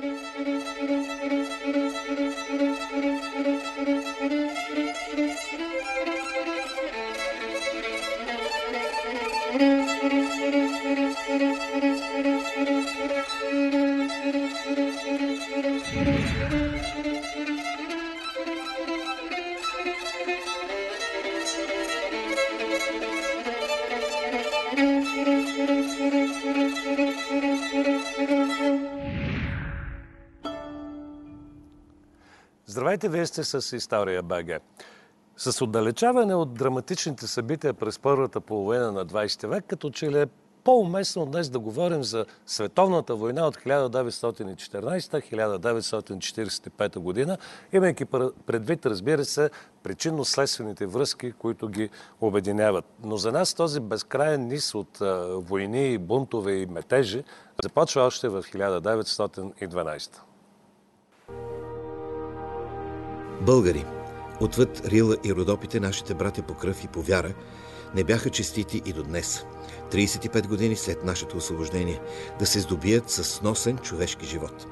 Música Здравейте, вие сте с История БГ. С отдалечаване от драматичните събития през първата половина на 20 век, като че ли е по-уместно днес да говорим за Световната война от 1914-1945 година, имайки предвид, разбира се, причинно-следствените връзки, които ги обединяват. Но за нас този безкрайен низ от войни, бунтове и метежи започва още в 1912. Българи, отвъд Рила и Родопите, нашите братя по кръв и по вяра, не бяха честити и до днес, 35 години след нашето освобождение, да се здобият с носен човешки живот.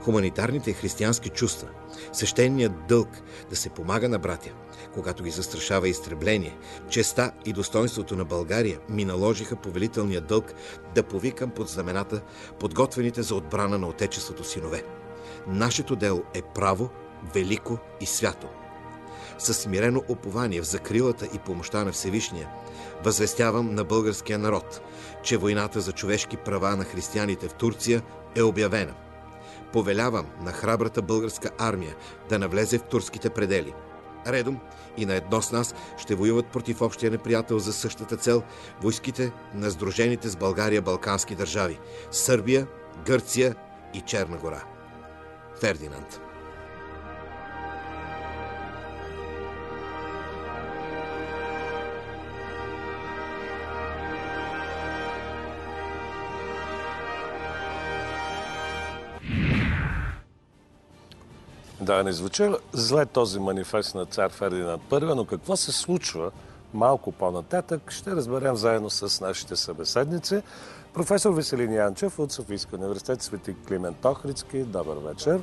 Хуманитарните християнски чувства, свещеният дълг да се помага на братя, когато ги застрашава изтребление, честа и достоинството на България ми наложиха повелителния дълг да повикам под знамената подготвените за отбрана на Отечеството синове. Нашето дело е право велико и свято. Със смирено опование в закрилата и помощта на Всевишния, възвестявам на българския народ, че войната за човешки права на християните в Турция е обявена. Повелявам на храбрата българска армия да навлезе в турските предели. Редом и на едно с нас ще воюват против общия неприятел за същата цел войските на сдружените с България балкански държави – Сърбия, Гърция и Черна гора. Фердинанд Да, не звучи зле този манифест на цар Фердинанд I, но какво се случва малко по-нататък, ще разберем заедно с нашите събеседници. Професор Веселин Янчев от Софийския университет Свети Климент Охридски. Добър вечер.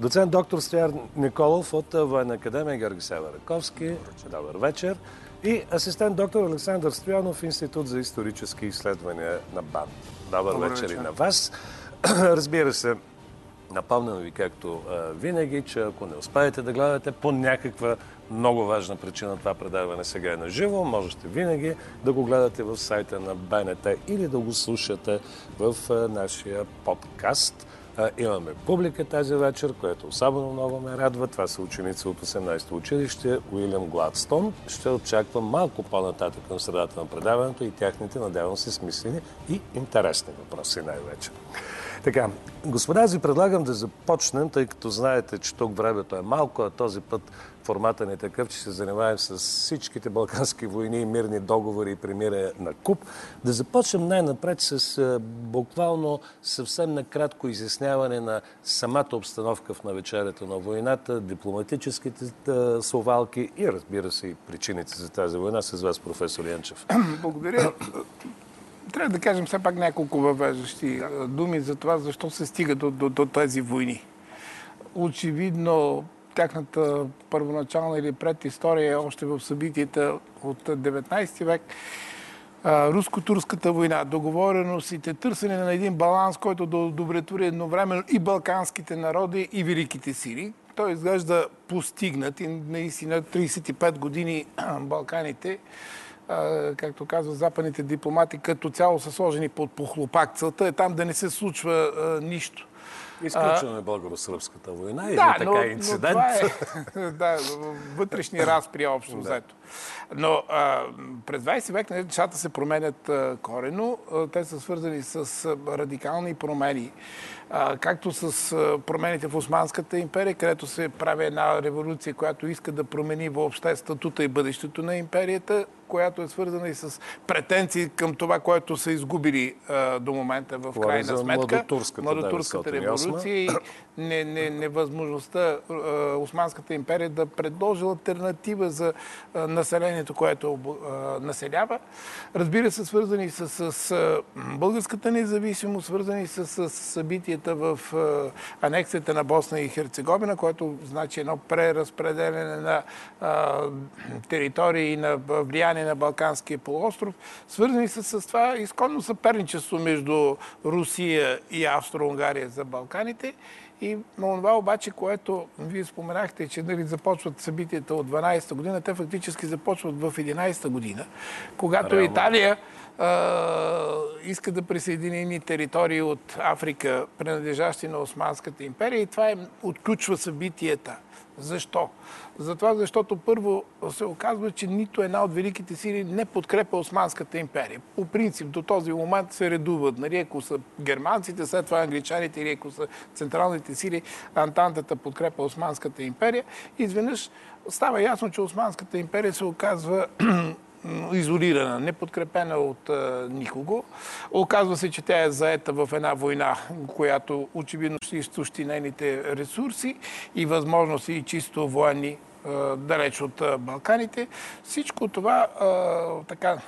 Доцент доктор Стояр Николов от Военна академия Георги Сева Раковски. Добър вечер. И асистент доктор Александър Стоянов, Институт за исторически изследвания на БАН. Добър, Добър вечер и на вас. Разбира се, Напомням ви, както винаги, че ако не успеете да гледате по някаква много важна причина това предаване сега е на живо, можете винаги да го гледате в сайта на БНТ или да го слушате в нашия подкаст. Имаме публика тази вечер, което особено много ме радва. Това са ученици от 18-то училище Уилям Гладстон. Ще очаквам малко по-нататък към средата на предаването и тяхните, надявам се, смислени и интересни въпроси най-вече. Така, господа, аз ви предлагам да започнем, тъй като знаете, че тук времето е малко, а този път формата не е такъв, че се занимаем с всичките балкански войни, мирни договори и премирие на куп. Да започнем най-напред с е, буквално съвсем накратко изясняване на самата обстановка в навечерието на войната, дипломатическите е, словалки и разбира се и причините за тази война с вас, професор Янчев. Благодаря трябва да кажем все пак няколко въвеждащи думи за това, защо се стига до, до, до тези войни. Очевидно, тяхната първоначална или предистория е още в събитията от 19 век. Руско-турската война, договореностите, търсене на един баланс, който да удовлетвори едновременно и балканските народи, и великите сили. Той изглежда постигнат и наистина 35 години Балканите както казва западните дипломати, като цяло са сложени под похлопак. Целта е там да не се случва нищо. Изключваме българо-сръбската война да, или така но, инцидент. Но е, да, вътрешни разпри общо взето. Но а, през 20 век нещата се променят а, корено. А, те са свързани с а, радикални промени както с промените в Османската империя, където се прави една революция, която иска да промени въобще статута и бъдещето на империята, която е свързана и с претенции към това, което са изгубили до момента в крайна сметка. Младотурската, Младотурската революция и не, не, невъзможността Османската империя да предложи альтернатива за населението, което населява. Разбира се, свързани с, с българската независимост, свързани с, с събитията в анексията на Босна и Херцеговина, което значи едно преразпределение на територии и на влияние на Балканския полуостров, свързани с, с това изконно съперничество между Русия и Австро-Унгария за Балканите. И на това обаче, което вие споменахте, че нали, започват събитията от 12-та година, те фактически започват в 11-та година, когато Реално. Италия иска да присъедини ни територии от Африка, принадлежащи на Османската империя и това е, отключва събитията. Защо? Затова, защото първо се оказва, че нито една от великите сили не подкрепя Османската империя. По принцип, до този момент се редуват. Нали, ако са германците, след това англичаните или ако са централните сили, Антантата подкрепа Османската империя. Изведнъж става ясно, че Османската империя се оказва изолирана, неподкрепена от а, никого. Оказва се, че тя е заета в една война, която очевидно ще изтощи нейните ресурси и възможности и чисто военни далеч от Балканите. Всичко това така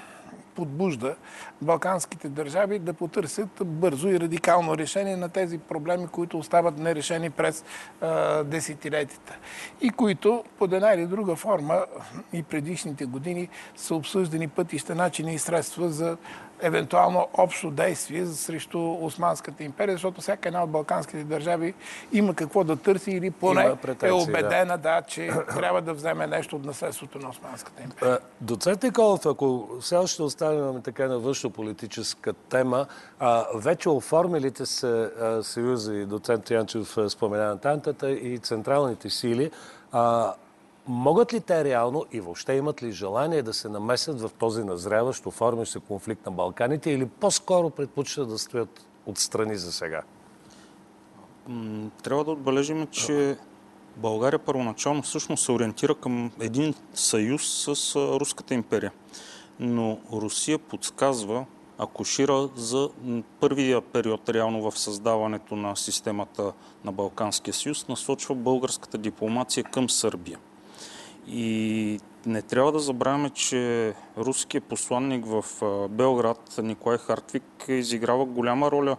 подбужда балканските държави да потърсят бързо и радикално решение на тези проблеми, които остават нерешени през а, десетилетията. И които под една или друга форма и предишните години са обсъждани пътища, начини и средства за евентуално общо действие срещу Османската империя, защото всяка една от балканските държави има какво да търси или поне е убедена, да. да, че трябва да вземе нещо от наследството на Османската империя. Доцент Николов, ако все още оставим така на външно-политическа тема, а, вече оформилите се съюзи, доцент Янчев спомена Антантата и централните сили, могат ли те реално и въобще имат ли желание да се намесят в този назряващ, оформящ се конфликт на Балканите или по-скоро предпочитат да стоят отстрани за сега? Трябва да отбележим, че България първоначално всъщност се ориентира към един съюз с Руската империя. Но Русия подсказва, акушира за първия период реално в създаването на системата на Балканския съюз, насочва българската дипломация към Сърбия. И не трябва да забравяме, че руският посланник в Белград, Николай Хартвик, изиграва голяма роля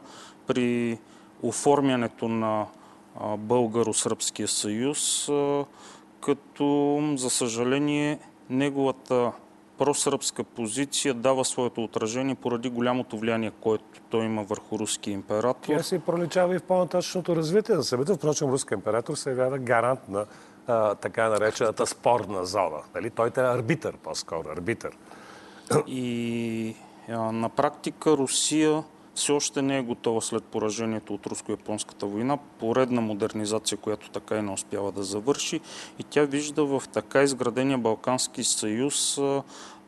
при оформянето на Българо-Сръбския съюз, като за съжаление неговата просръбска позиция дава своето отражение поради голямото влияние, което той има върху руския император. Тя се проличава и в по-нататъчното развитие на събитието. Впрочем, руския император се явява гарант на а, така наречената спорна зона. Нали? Той е арбитър, по-скоро, арбитър. И а, на практика Русия все още не е готова след поражението от руско-японската война, поредна модернизация, която така и не успява да завърши. И тя вижда в така изградения Балкански съюз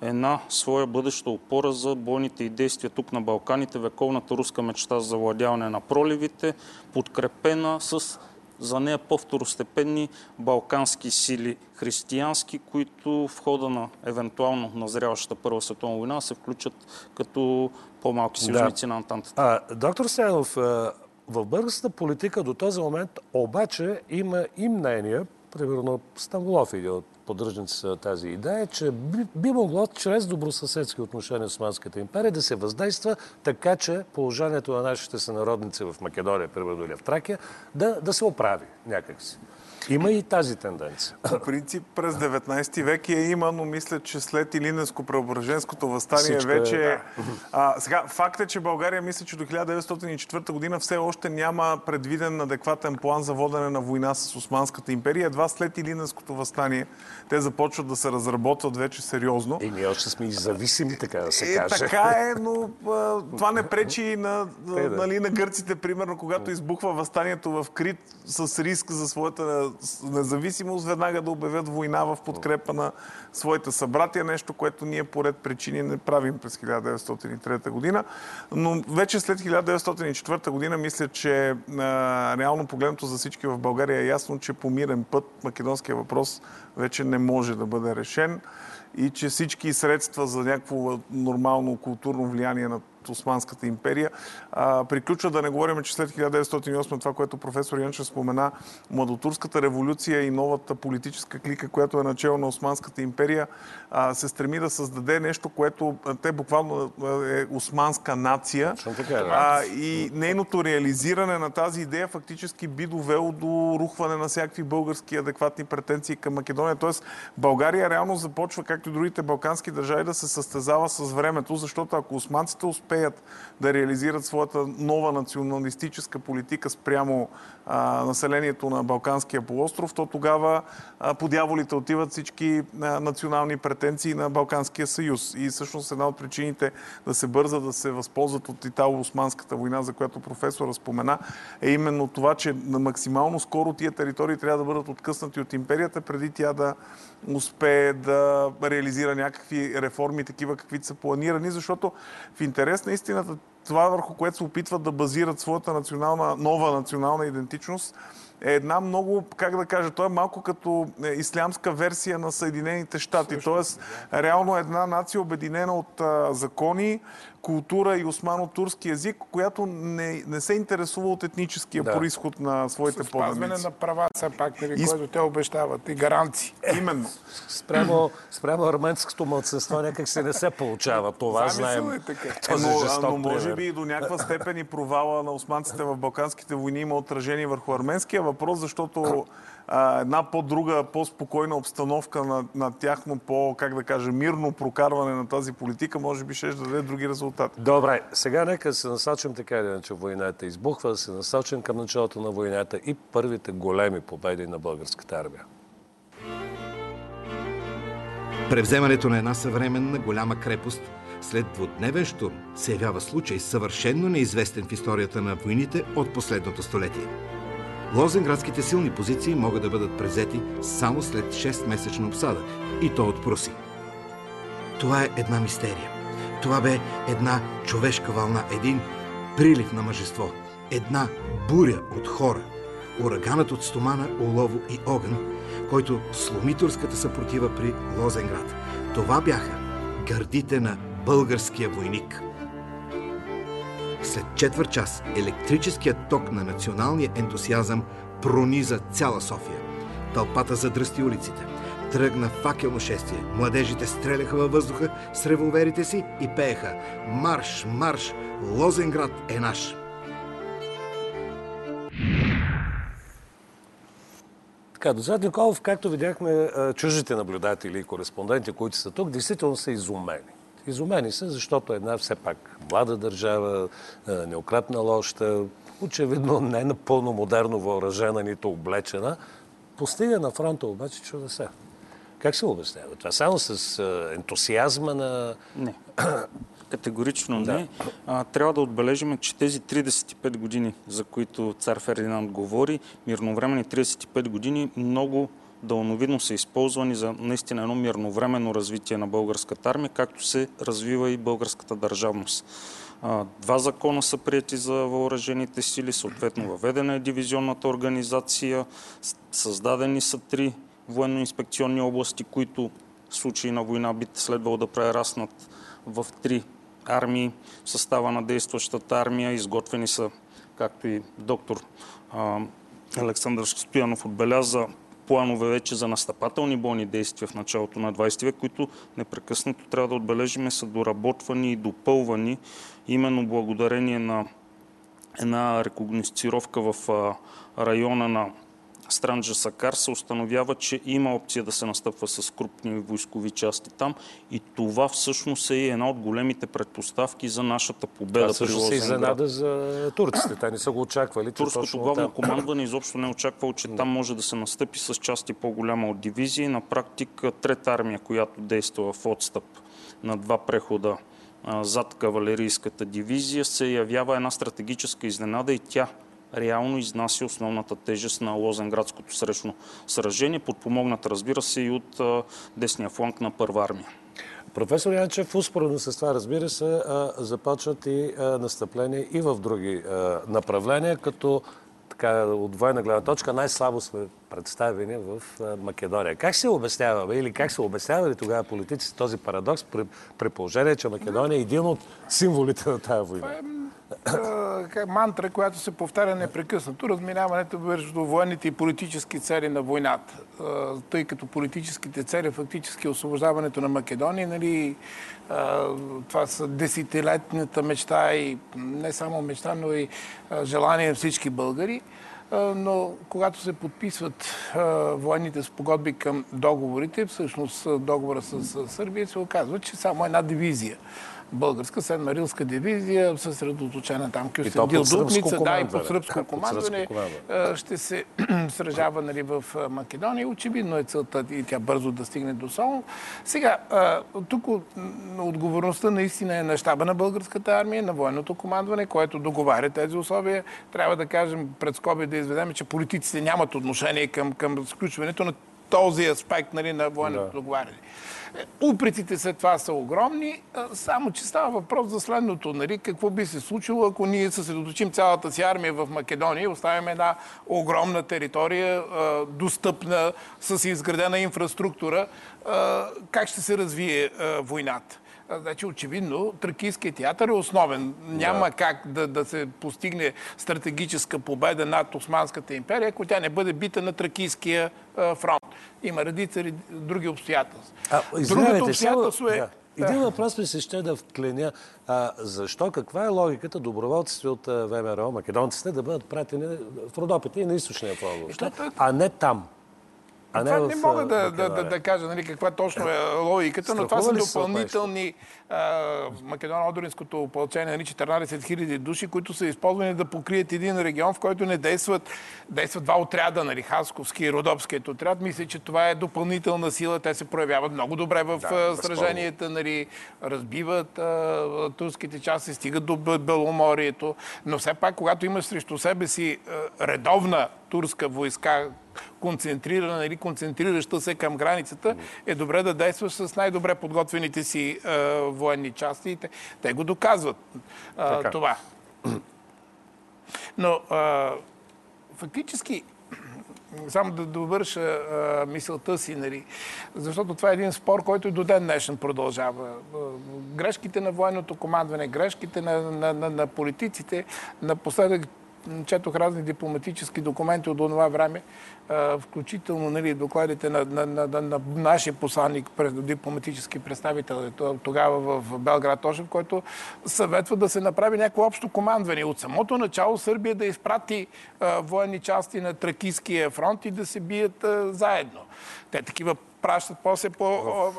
една своя бъдеща опора за бойните и действия тук на Балканите, вековната руска мечта за завладяване на проливите, подкрепена с за нея по-второстепенни балкански сили християнски, които в хода на евентуално назряващата Първа световна война се включат като по-малки съюзници да. на Антантата. А, доктор Стенов, в българската политика до този момент обаче има и мнения, примерно Станголов един от поддръжници на тази идея, че би, би могло чрез добросъседски отношения с Османската империя да се въздейства така, че положението на нашите сънародници в Македония, примерно или в Тракия, да, да се оправи някакси. Има и тази тенденция. По принцип през 19 век я има, но мисля, че след Илинеско-Преображенското възстание Всичко е, вече... Е, да. а, сега, факт е, че България мисля, че до 1904 година все още няма предвиден адекватен план за водене на война с Османската империя. Едва след Илинеското възстание те започват да се разработват вече сериозно. И ние още сме и зависими, така да се е, каже. Така е, но това не пречи и на, да. нали, на гърците, примерно, когато избухва възстанието в Крит с риск за своята независимост, веднага да обявят война в подкрепа на своите събратия, нещо, което ние поред причини не правим през 1903 година. Но вече след 1904 година мисля, че а, реално погледното за всички в България е ясно, че по мирен път македонския въпрос вече не може да бъде решен и че всички средства за някакво нормално културно влияние на Османската империя. А, приключва да не говорим, че след 1908 това, което професор Янчев спомена, младотурската революция и новата политическа клика, която е начало на Османската империя, а, се стреми да създаде нещо, което те буквално е османска нация. да. А, и нейното реализиране на тази идея фактически би довело до рухване на всякакви български адекватни претенции към Македония. Тоест България реално започва, както и другите балкански държави, да се състезава с времето, защото ако османците успеят да реализират своята нова националистическа политика спрямо а, населението на Балканския полуостров, то тогава а, по дяволите отиват всички а, национални претенции на Балканския съюз. И всъщност една от причините да се бърза да се възползват от Итало-Османската война, за която професора спомена, е именно това, че на максимално скоро тия територии трябва да бъдат откъснати от империята, преди тя да успее да реализира някакви реформи, такива каквито са планирани, защото в интерес на истината това, върху което се опитват да базират своята национална, нова национална идентичност, е една много, как да кажа, той е малко като е, ислямска версия на Съединените щати. Тоест, реално една нация обединена от а, закони, култура и османо-турски язик, която не, не се интересува от етническия Да. происход на своите Спазване поданици. на права, все пак, нали, И което те обещават. И гаранции. Именно. Спрямо, спрямо арменското младсенство някак се не се получава. Това знаем. е така. Този но, жесток но може би и до някаква степен и провала на османците в Балканските войни има отражение върху арменския въпрос, защото а, една по-друга, по-спокойна обстановка на, на тяхно по, как да кажа, мирно прокарване на тази политика, може би ще да даде други резултати. Добре, сега нека се насочим така или иначе войната избухва, да се насочим към началото на войната и първите големи победи на българската армия. Превземането на една съвременна голяма крепост след двудневен штурм се явява случай съвършенно неизвестен в историята на войните от последното столетие. Лозенградските силни позиции могат да бъдат превзети само след 6-месечна обсада и то от пруси. Това е една мистерия. Това бе една човешка вълна, един прилив на мъжество, една буря от хора, ураганът от стомана, олово и огън, който сломи турската съпротива при Лозенград. Това бяха гърдите на българския войник. След четвърт час електрическият ток на националния ентусиазъм прониза цяла София. Тълпата задръсти улиците. Тръгна факелно шествие. Младежите стреляха във въздуха с револверите си и пееха «Марш, марш! Лозенград е наш!» Така, доцент Николов, както видяхме, чуждите наблюдатели и кореспонденти, които са тук, действително са изумени. Изумени са, защото една все пак млада държава, а, неукрепнала още, очевидно не напълно модерно въоръжена, нито облечена, постига на фронта обаче чудеса. Как се обяснява това? Само с ентусиазма на... Не. Категорично не. А, трябва да отбележим, че тези 35 години, за които цар Фердинанд говори, мирновремени 35 години, много дълновидно са използвани за наистина едно мирновременно развитие на българската армия, както се развива и българската държавност. Два закона са прияти за въоръжените сили, съответно въведена е дивизионната организация, създадени са три военно-инспекционни области, които в случай на война би следвало да прераснат в три армии състава на действащата армия. Изготвени са, както и доктор Александър Стоянов отбеляза, планове вече за настъпателни бойни действия в началото на 20 век, които непрекъснато трябва да отбележиме са доработвани и допълвани именно благодарение на една рекогносцировка в района на Странджа Сакар се установява, че има опция да се настъпва с крупни войскови части там и това всъщност е една от големите предпоставки за нашата победа Това също се изненада за турците. Те не са го очаквали, Турското главно там... командване изобщо не е очаквало, че там може да се настъпи с части по-голяма от дивизии. На практика трета армия, която действа в отстъп на два прехода зад кавалерийската дивизия, се явява една стратегическа изненада и тя реално изнася основната тежест на Лозенградското срещно сражение, подпомогната, разбира се, и от десния фланг на първа армия. Професор Янчев, успоредно с това, разбира се, започват и настъпления и в други направления, като така, от военна гледна точка най-слабо сме представени в Македония. Как се обяснява, или как се обяснявали тогава политиците този парадокс при, при положение, че Македония е един от символите на тази война? Е мантра, която се повтаря непрекъснато. Разминаването между военните и политически цели на войната. Тъй като политическите цели фактически освобождаването на Македония, нали, това са десетилетната мечта и не само мечта, но и желание на всички българи но когато се подписват военните спогодби към договорите, всъщност договора с Сърбия се оказва, че само една дивизия българска седмарилска дивизия, съсредоточена там Кюстендил Дупница, да, и по сръбско командване, ще се сражава нали, в Македония. Очевидно е целта и тя бързо да стигне до Солон. Сега, тук отговорността наистина е на щаба на българската армия, на военното командване, което договаря тези условия. Трябва да кажем пред скоби да изведем, че политиците нямат отношение към, към сключването на този аспект нали, на военното да. договаряне. Упреците след това са огромни, само че става въпрос за следното. Нали? Какво би се случило, ако ние съсредоточим цялата си армия в Македония и оставим една огромна територия, достъпна, с изградена инфраструктура, как ще се развие войната? Значи, очевидно, Тракийският театър е основен. Няма да. как да, да се постигне стратегическа победа над Османската империя, ако тя не бъде бита на Тракийския фронт. Има редица други обстоятелства. А, Другото обстоятелство е... Да. Един въпрос ми се ще да вклиня. А, защо, каква е логиката доброволците от ВМРО, македонците, да бъдат пратени в Родопите и на източния фронт, а не там? А това не, не мога да, да, да, да кажа нали, каква точно е логиката, но това са допълнителни Македоно-Одоринското ополчение, нали, 14 000 души, които са използвани да покрият един регион, в който не действат, действат два отряда, нали, Хасковски и Родопският отряд. Мисля, че това е допълнителна сила. Те се проявяват много добре в да, сраженията, нали, разбиват а, турските части, стигат до Беломорието. Но все пак, когато имаш срещу себе си а, редовна турска войска, концентрирана или концентрираща се към границата, е добре да действаш с най-добре подготвените си е, военни части. И те, те го доказват е, това. Но е, фактически само да довърша а, мисълта си, нали, защото това е един спор, който до ден днешен продължава. Грешките на военното командване, грешките на, на, на, на политиците, напоследък четох разни дипломатически документи от това време, включително нали, докладите на, на, на, на, на нашия посланник, дипломатически представител тогава в Белград Тошев, който съветва да се направи някакво общо командване. От самото начало Сърбия да изпрати военни части на Тракийския фронт и да се бият заедно. Те такива пращат после по...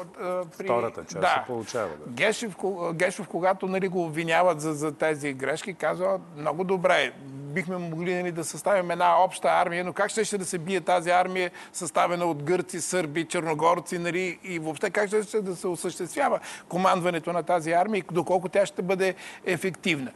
при... Втората част да. се получава. Да. Гешев, Гешев, когато нали, го обвиняват за, за тези грешки, казва много добре, бихме могли нали, да съставим една обща армия, но как ще, ще да се бие тази армия, съставена от гърци, сърби, черногорци, нали, и въобще как ще, ще да се осъществява командването на тази армия и доколко тя ще бъде ефективна.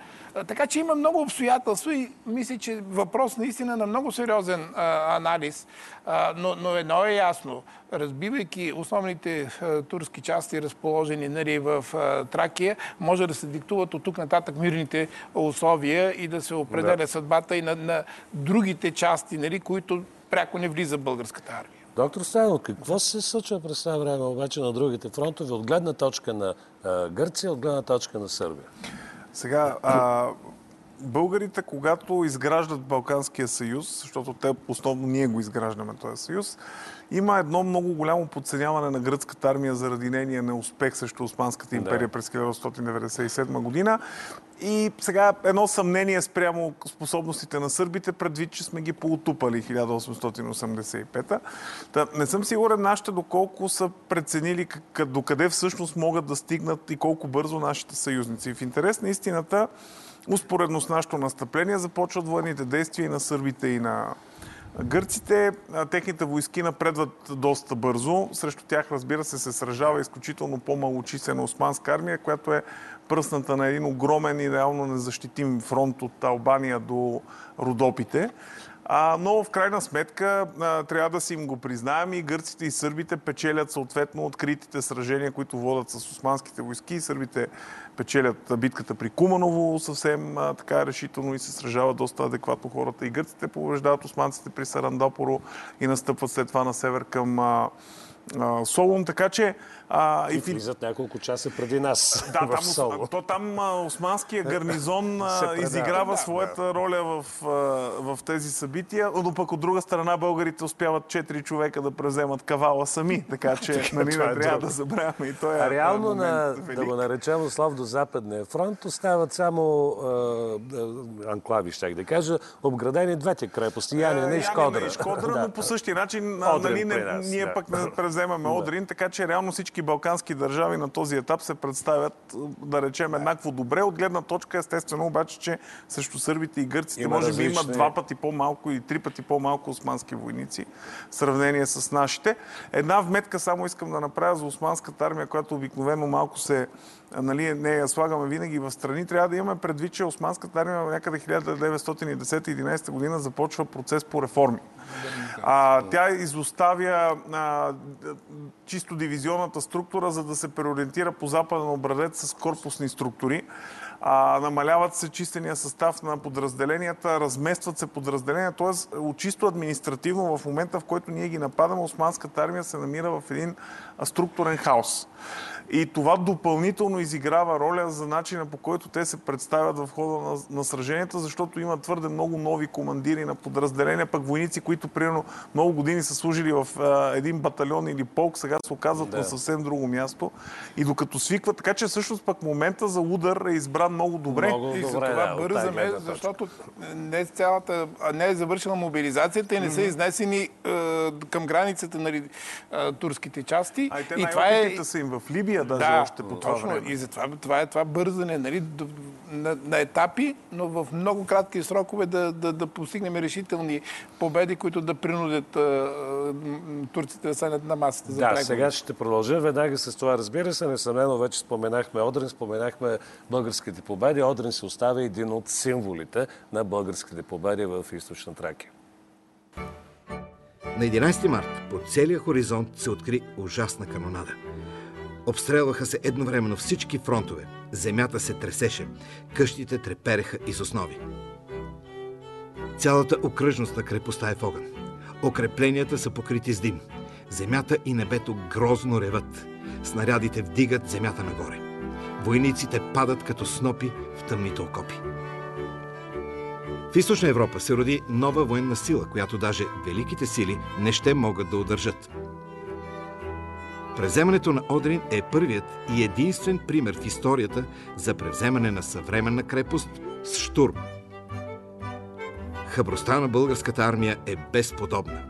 Така че има много обстоятелства и мисля, че въпрос наистина на много сериозен а, анализ. А, но, но едно е ясно. Разбивайки основните а, турски части, разположени нали, в а, Тракия, може да се диктуват от тук нататък мирните условия и да се определя да. съдбата и на, на другите части, нали, които пряко не влиза българската армия. Доктор Станов, какво се случва през това време обаче на другите фронтове от гледна точка на а, Гърция, от гледна точка на Сърбия? Сега, а, българите, когато изграждат Балканския съюз, защото те основно ние го изграждаме този съюз, има едно много голямо подценяване на гръцката армия заради нейния неуспех срещу Османската империя да. през 1897 година. И сега едно съмнение спрямо способностите на сърбите, предвид, че сме ги поутупали 1885-та. Та, не съм сигурен нашите доколко са преценили докъде всъщност могат да стигнат и колко бързо нашите съюзници. В интерес на истината, успоредно с нашето настъпление, започват военните действия и на сърбите, и на Гърците, техните войски напредват доста бързо. Срещу тях, разбира се, се сражава изключително по-малочислена османска армия, която е пръсната на един огромен и реално незащитим фронт от Албания до Родопите. А, но в крайна сметка а, трябва да си им го признаем и гърците и сърбите печелят съответно откритите сражения, които водят с османските войски. Сърбите печелят битката при Куманово съвсем а, така решително и се сражават доста адекватно хората. И гърците побеждават османците при Сарандопоро и настъпват след това на север към а, а, Солун. Така че а, и влизат няколко часа преди нас да, в там, Соло. То там а, османския гарнизон а, изиграва да, своята да. роля в, а, в тези събития, но пък от друга страна българите успяват четири човека да преземат кавала сами, така че нали, не е трябва да забравяме и той А реално, на, да го наречем Ослав до Западния фронт, остават само а, анклави, щях да кажа, обградени двете крепости, Янина и Шкодра. и Шкодра, но по същия начин нали, не, ние да. пък не превземаме Одрин, така че реално всички всички балкански държави на този етап се представят, да речем, еднакво добре. От гледна точка, естествено, обаче, че срещу сърбите и гърците Има може различни... би имат два пъти по-малко и три пъти по-малко османски войници в сравнение с нашите. Една вметка само искам да направя за османската армия, която обикновено малко се нали, не я слагаме винаги в страни, трябва да имаме предвид, че Османската армия някъде 1910-11 година започва процес по реформи. А, тя изоставя а, чисто дивизионната структура, за да се преориентира по западен образец с корпусни структури. А, намаляват се чистения състав на подразделенията, разместват се подразделения, т.е. чисто административно в момента, в който ние ги нападаме, Османската армия се намира в един структурен хаос. И това допълнително изиграва роля за начина по който те се представят в хода на, на сраженията, защото има твърде много нови командири на подразделения, пък войници, които примерно много години са служили в а, един батальон или полк, сега се оказват да. на съвсем друго място. И докато свикват, така че всъщност пък момента за удар е избран много добре. Много и за това да, бързаме, защото не, цялата, не е завършила мобилизацията и не са изнесени е, към границата на нали, е, турските части. А и те и това е... са им в Либия Русия даже да, още по това точно. време. И затова това е това бързане нали, на, на етапи, но в много кратки срокове да, да, да постигнем решителни победи, които да принудят а, турците да станат на масата за Да, преговори. сега ще продължа веднага с това. Разбира се, несъмнено вече споменахме Одрин, споменахме българските победи. Одрин се оставя един от символите на българските победи в източна Тракия. На 11 март по целия хоризонт се откри ужасна канонада – Обстрелваха се едновременно всички фронтове. Земята се тресеше. Къщите трепереха из основи. Цялата окръжност на крепостта е в огън. Окрепленията са покрити с дим. Земята и небето грозно реват. Снарядите вдигат земята нагоре. Войниците падат като снопи в тъмните окопи. В Източна Европа се роди нова военна сила, която даже великите сили не ще могат да удържат. Превземането на Одрин е първият и единствен пример в историята за превземане на съвременна крепост с штурм. Хъбростта на българската армия е безподобна.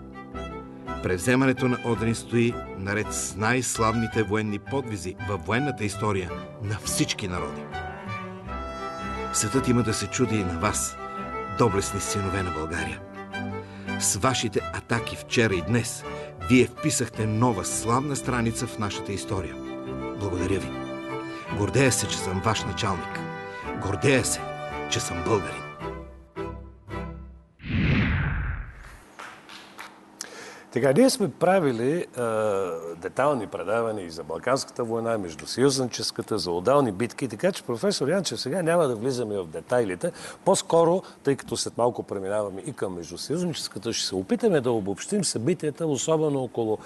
Превземането на Одрин стои наред с най-славните военни подвизи във военната история на всички народи. Светът има да се чуди и на вас, доблестни синове на България. С вашите атаки вчера и днес – вие вписахте нова славна страница в нашата история. Благодаря ви. Гордея се, че съм ваш началник. Гордея се, че съм българин. Сега, ние сме правили а, детални предавания и за Балканската война, между съюзническата, за отдални битки, така че професор Янчев сега няма да влизаме в детайлите. По-скоро, тъй като след малко преминаваме и към междусъюзническата, ще се опитаме да обобщим събитията, особено около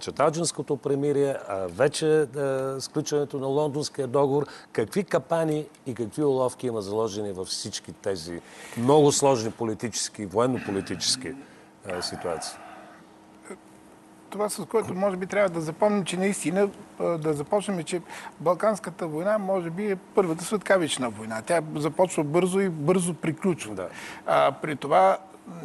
Чаталджинското премирие, а вече а, сключването на Лондонския договор. Какви капани и какви уловки има заложени във всички тези много сложни политически, военно-политически ситуации? Това, с което може би трябва да запомним, че наистина да започнем, че Балканската война може би е първата светкавична война. Тя започва бързо и бързо приключва. Да. А, при това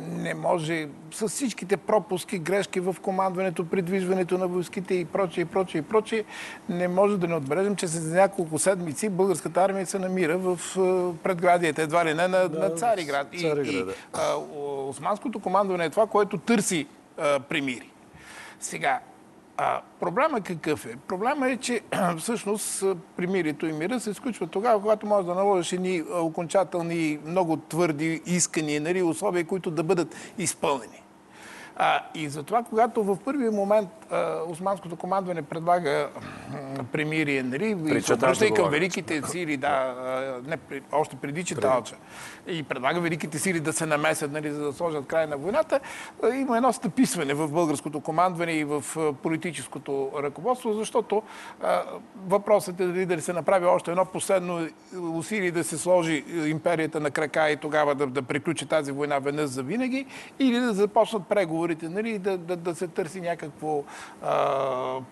не може с всичките пропуски, грешки в командването, придвижването на войските и прочее, и прочее, и прочее, не може да не отбележим, че след няколко седмици българската армия се намира в предградията, едва ли не на, да, на Цариград. И, и а, османското командване е това, което търси а, примири. Сега, А, проблема какъв е? Проблема е, че всъщност примирието и мира се изключва тогава, когато можеш да наложиш едни окончателни, много твърди искания, нали, условия, които да бъдат изпълнени. А, и затова, когато в първи момент османското командване предлага премирие, нали, и се обръща и към великите сили, да, не, още преди читалча, и предлага великите сили да се намесят, нали, за да сложат край на войната, има едно стъписване в българското командване и в политическото ръководство, защото въпросът е дали да се направи още едно последно усилие да се сложи империята на крака и тогава да, да приключи тази война веднъж за винаги, или да започнат преговори преговорите, нали, да, да, да се търси някакво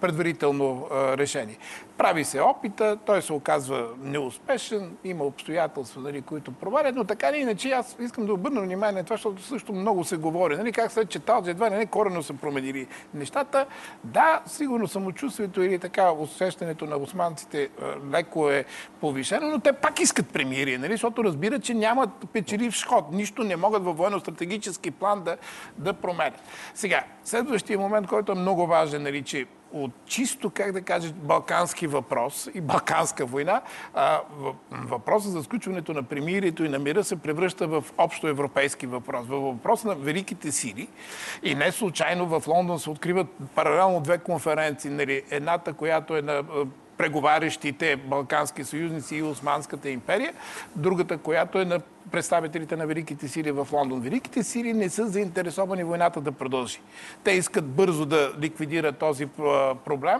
предварително решение. Прави се опита, той се оказва неуспешен, има обстоятелства, нали, които провалят, но така или иначе аз искам да обърна внимание на това, защото също много се говори. Нали, как след читал, едва не корено са променили нещата. Да, сигурно самочувствието или така усещането на османците леко е повишено, но те пак искат премирие, нали, защото разбират, че нямат печелив шход. Нищо не могат във военно-стратегически план да, да променят. Сега, следващия момент, който е много важен, нали, че от чисто, как да кажа, балкански въпрос и балканска война, въпросът за сключването на премирието и на мира се превръща в общо европейски въпрос. В въпрос на великите сили. И не случайно в Лондон се откриват паралелно две конференции. Нали, едната, която е на преговарящите балкански съюзници и Османската империя, другата, която е на представителите на Великите сили в Лондон. Великите сили не са заинтересовани войната да продължи. Те искат бързо да ликвидират този проблем,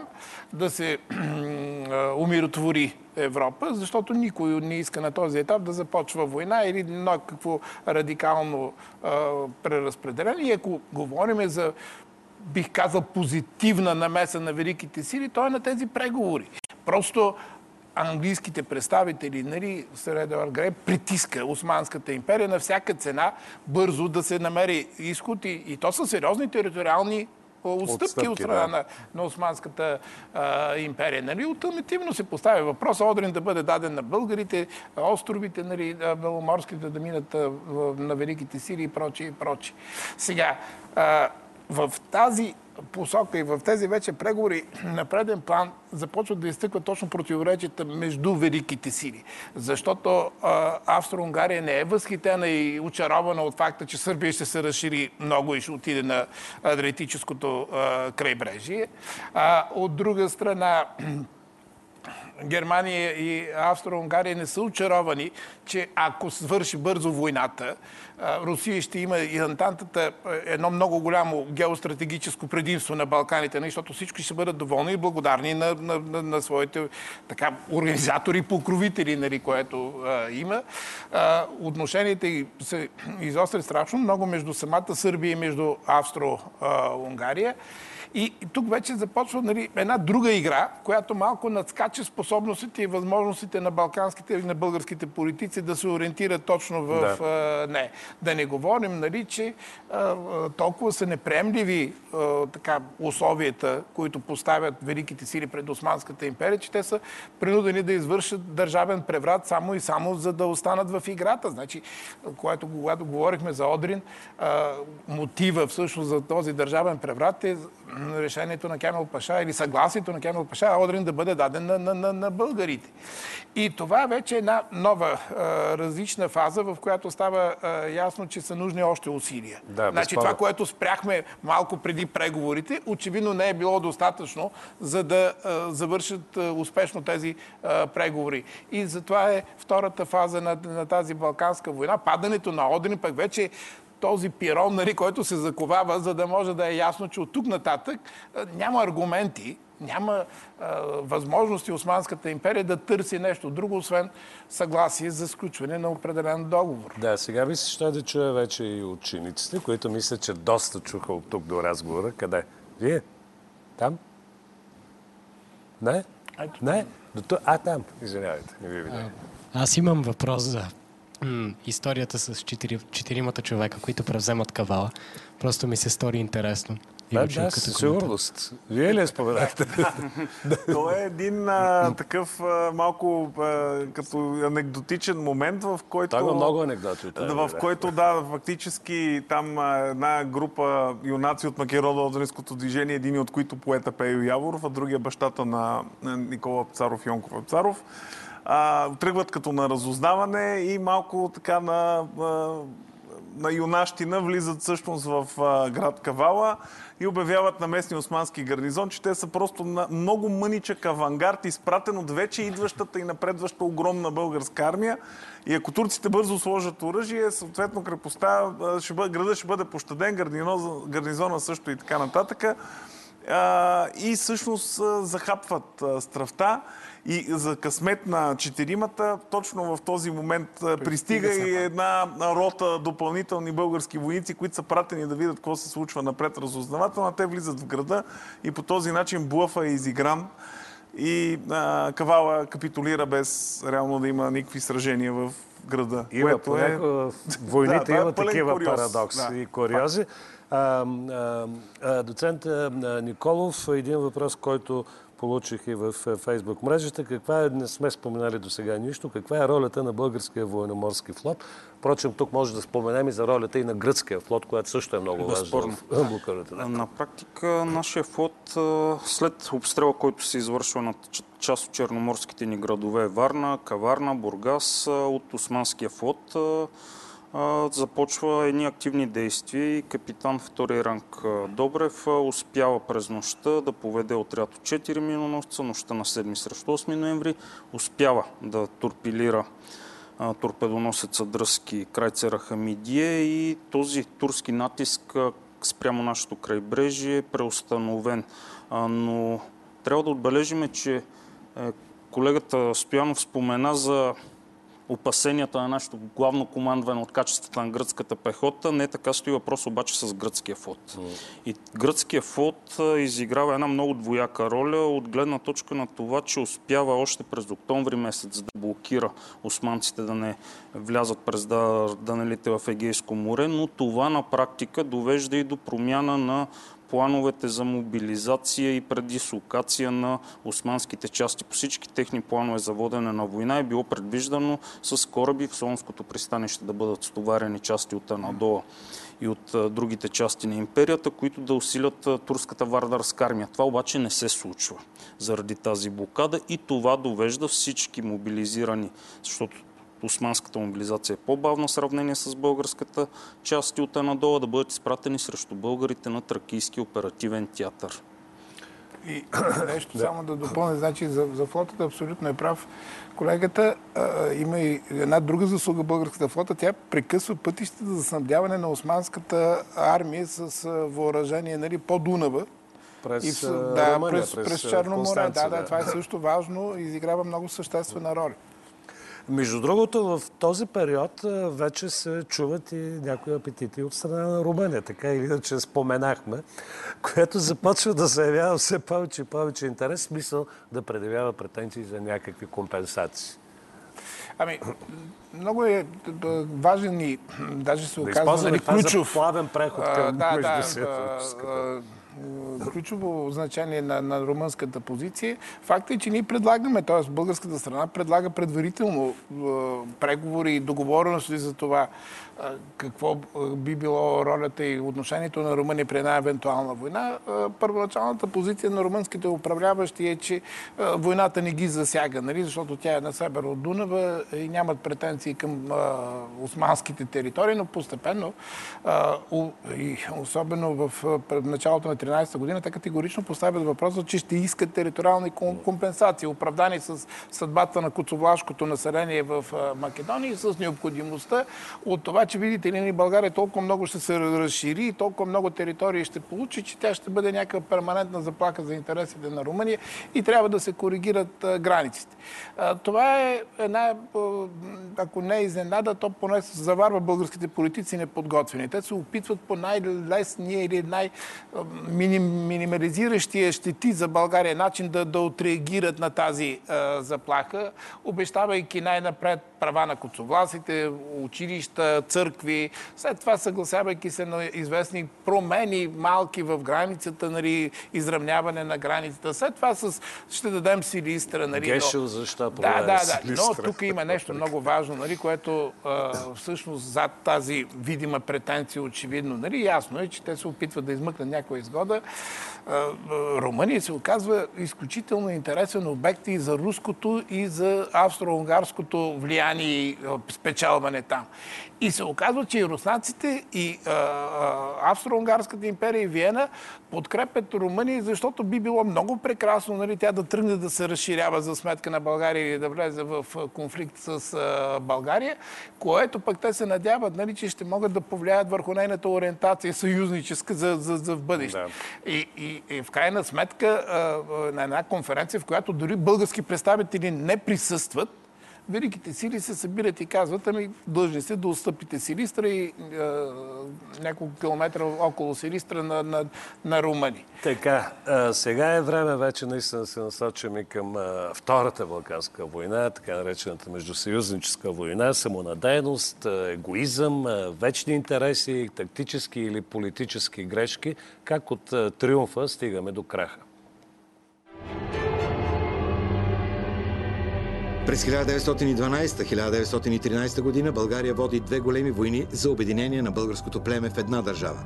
да се умиротвори Европа, защото никой не иска на този етап да започва война или някакво радикално преразпределение. И ако говорим за бих казал, позитивна намеса на великите сили, то е на тези преговори. Просто английските представители, нали, Средовар Грей, притиска Османската империя на всяка цена бързо да се намери изход и, и то са сериозни териториални отстъпки, отстъпки от страна да. на, на Османската а, империя. Нали? Ултимативно се поставя въпрос Одрин да бъде даден на българите, островите, нали, беломорските да минат а, на великите сили и прочие и прочие. Сега, а, в тази посока и в тези вече преговори на преден план започват да изтъкват точно противоречията между великите сили. Защото Австро-Унгария не е възхитена и очарована от факта, че Сърбия ще се разшири много и ще отиде на Адриатическото крайбрежие. От друга страна, Германия и Австро-Унгария не са очаровани, че ако свърши бързо войната, Русия ще има и Антантата едно много голямо геостратегическо предимство на Балканите, нали, защото всички ще бъдат доволни и благодарни на, на, на, на своите така, организатори покровители, нали, което а, има. А, отношенията се изострят страшно много между самата Сърбия и между Австро-Унгария. И, и тук вече започва нали, една друга игра, която малко надскача способностите и възможностите на балканските и на българските политици да се ориентират точно в да. А, не. Да не говорим, нали, че а, толкова са неприемливи а, така, условията, които поставят великите сили пред Османската империя, че те са принудени да извършат държавен преврат само и само за да останат в играта. Значи, което, когато говорихме за Одрин, а, мотива всъщност за този държавен преврат е решението на Кемел Паша или съгласието на Кемел Паша Одрин да бъде даден на, на, на, на българите. И това вече е една нова а, различна фаза, в която става а, ясно, че са нужни още усилия. Да, значи това, което спряхме малко преди преговорите, очевидно не е било достатъчно, за да а, завършат успешно тези преговори. И затова е втората фаза на, на тази Балканска война. Падането на Одрин пък вече този пирон, нали, който се заковава, за да може да е ясно, че от тук нататък няма аргументи, няма а, възможности Османската империя да търси нещо друго, освен съгласие за сключване на определен договор. Да, сега ми се ще да чуя вече и учениците, които мисля, че доста чуха от тук до разговора. Къде? Вие? Там? Не? Ето. Не? А, там. Извинявайте. Не ви Аз имам въпрос за историята с четири, четиримата човека, които превземат кавала. Просто ми се стори интересно. Да, Имаше да, като със сигурност. Вие ли я споменахте? То е един а, такъв а, малко а, като анекдотичен момент, в който... Той има много анекдоти от Да, в който, да, фактически там а, една група юнаци от Македоно-Одринското движение, един от които поета Пейо Яворов, а другия бащата на на Никола Пцаров Йонков Пцаров, а, тръгват като на разузнаване и малко така на, а, на юнащина влизат всъщност в а, град Кавала и обявяват на местния османски гарнизон, че те са просто на много мъничък авангард, изпратен от вече идващата и напредваща огромна българска армия. И ако турците бързо сложат оръжие, съответно крепостта, ще бъде, града ще бъде пощаден, гарнизона, също и така нататък. И всъщност захапват а, стравта и за късмет на четиримата, точно в този момент а, пристига и една рота допълнителни български войници, които са пратени да видят какво се случва напред разузнавателно. Те влизат в града и по този начин блъфа е изигран и а, Кавала капитулира без реално да има никакви сражения в града. Има което е... войните Да, има такива куриоз. парадокси Да. и куриози. А, а, а, доцент Николов, един въпрос, който получих и в фейсбук мрежата. Каква е, не сме споменали до сега нищо, каква е ролята на българския военноморски флот? Впрочем, тук може да споменем и за ролята и на гръцкия флот, която също е много важна в блокадата. Да. На практика нашия флот а, след обстрела, който се извършва на част от черноморските ни градове Варна, Каварна, Бургас а, от Османския флот започва едни активни действия и капитан втори ранг Добрев успява през нощта да поведе отряд от 4 миноносца, нощта на 7 срещу 8 ноември, успява да торпилира а, торпедоносеца Дръзки крайцера Хамидие и този турски натиск спрямо нашето крайбрежие е преустановен. Но трябва да отбележиме, че е, колегата Стоянов спомена за опасенията на нашето главно командване от качествата на гръцката пехота. Не така стои въпрос обаче с гръцкия флот. И гръцкия флот изиграва една много двояка роля от гледна точка на това, че успява още през октомври месец да блокира османците да не влязат през да, данелите в Егейско море, но това на практика довежда и до промяна на плановете за мобилизация и предислокация на османските части. По всички техни планове за водене на война е било предвиждано с кораби в Солонското пристанище да бъдат стоварени части от Анадола и от другите части на империята, които да усилят турската вардарска армия. Това обаче не се случва заради тази блокада и това довежда всички мобилизирани, защото османската мобилизация е по-бавна в сравнение с българската части от Анадола, да бъдат изпратени срещу българите на Тракийски оперативен театър. И нещо само да допълня, значи за, за флотата абсолютно е прав. Колегата а, има и една друга заслуга българската флота. Тя прекъсва пътищата за снабдяване на османската армия с а, въоръжение нали, по Дунава. През, И в, да, Румъния, през, през, а, Черно море. Констанца, Да, да, това е също важно и изиграва много съществена роля. Между другото, в този период а, вече се чуват и някои апетити от страна на Румъния, така или иначе споменахме, което започва да заявява все повече и повече интерес, смисъл да предявява претенции за някакви компенсации. Ами, много е важен и даже се Да оказва използваме нали, ключов. плавен преход А, към да, да, междусветовическата. а, а, ключово значение на, на румънската позиция. Факт е, че ние предлагаме, т.е. българската страна предлага предварително а, преговори и договорености за това какво би било ролята и отношението на Румъния при една евентуална война. Първоначалната позиция на румънските управляващи е, че войната не ги засяга, нали? защото тя е на север от Дунава и нямат претенции към османските територии, но постепенно и особено в началото на 13-та година, те категорично поставят въпроса, че ще искат териториални ком- компенсации, оправдани с съдбата на коцовлашкото население в Македония и с необходимостта от това, че видите ли, България толкова много ще се разшири и толкова много територии ще получи, че тя ще бъде някаква перманентна заплаха за интересите на Румъния и трябва да се коригират границите. Това е една, ако не е изненада, то поне заварва българските политици неподготвени. Те се опитват по най-лесния или най-минимализиращия щети за България начин да, да отреагират на тази а, заплаха, обещавайки най-напред права на коцовласите, училища, църкви, църкви, след това съгласявайки се на известни промени малки в границата, нали, изравняване на границата. След това с, ще дадем Силистра. Нали, Гешел защо да, да, да. Но тук има нещо много важно, нали, което а, всъщност зад тази видима претенция очевидно. Нали, ясно е, че те се опитват да измъкнат някоя изгода. А, Румъния се оказва изключително интересен обект и за руското, и за австро-унгарското влияние и спечелване там. И се оказва, че и руснаците, и Австро-Унгарската империя и Виена подкрепят Румъния, защото би било много прекрасно нали, тя да тръгне да се разширява за сметка на България или да влезе в конфликт с а, България, което пък те се надяват, нали, че ще могат да повлияят върху нейната ориентация съюзническа за, за, за в бъдеще. Да. И, и, и в крайна сметка а, на една конференция, в която дори български представители не присъстват, Великите сили се събират и казват, ами длъжни сте да отстъпите Силистра и е, няколко километра около Силистра на, на, на Румъния. Така, а, сега е време вече наистина да се насочим и към а, Втората Балканска война, така наречената междусъюзническа война, самонадейност, егоизъм, вечни интереси, тактически или политически грешки. Как от триумфа стигаме до краха? През 1912-1913 година България води две големи войни за обединение на българското племе в една държава.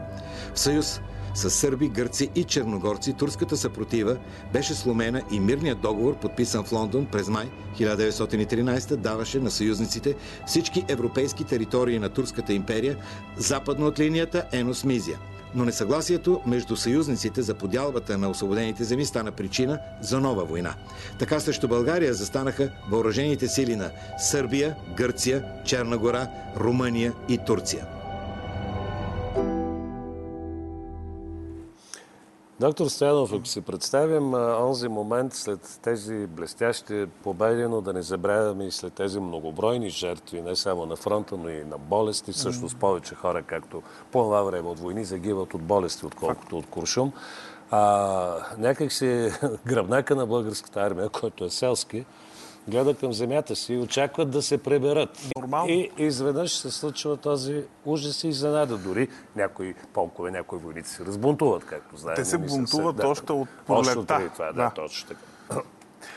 В съюз с сърби, гърци и черногорци турската съпротива беше сломена и мирният договор, подписан в Лондон през май 1913, даваше на съюзниците всички европейски територии на Турската империя, западно от линията Енос-Мизия. Но несъгласието между съюзниците за подялбата на освободените земи стана причина за нова война. Така срещу България застанаха въоръжените сили на Сърбия, Гърция, Черна гора, Румъния и Турция. Доктор Стоянов, ако си представим онзи момент след тези блестящи победи, но да не забравяме и след тези многобройни жертви, не само на фронта, но и на болести, всъщност повече хора, както по това време от войни, загиват от болести, отколкото от куршум. А, някак си гръбнака на българската армия, който е селски, гледа към земята си и очакват да се преберат. Нормално. И изведнъж се случва този ужас и изненада. Дори някои полкове, някои войници се разбунтуват, както знаем. Те се бунтуват да, още от Още пролетта. преди това, да, Да. точно така.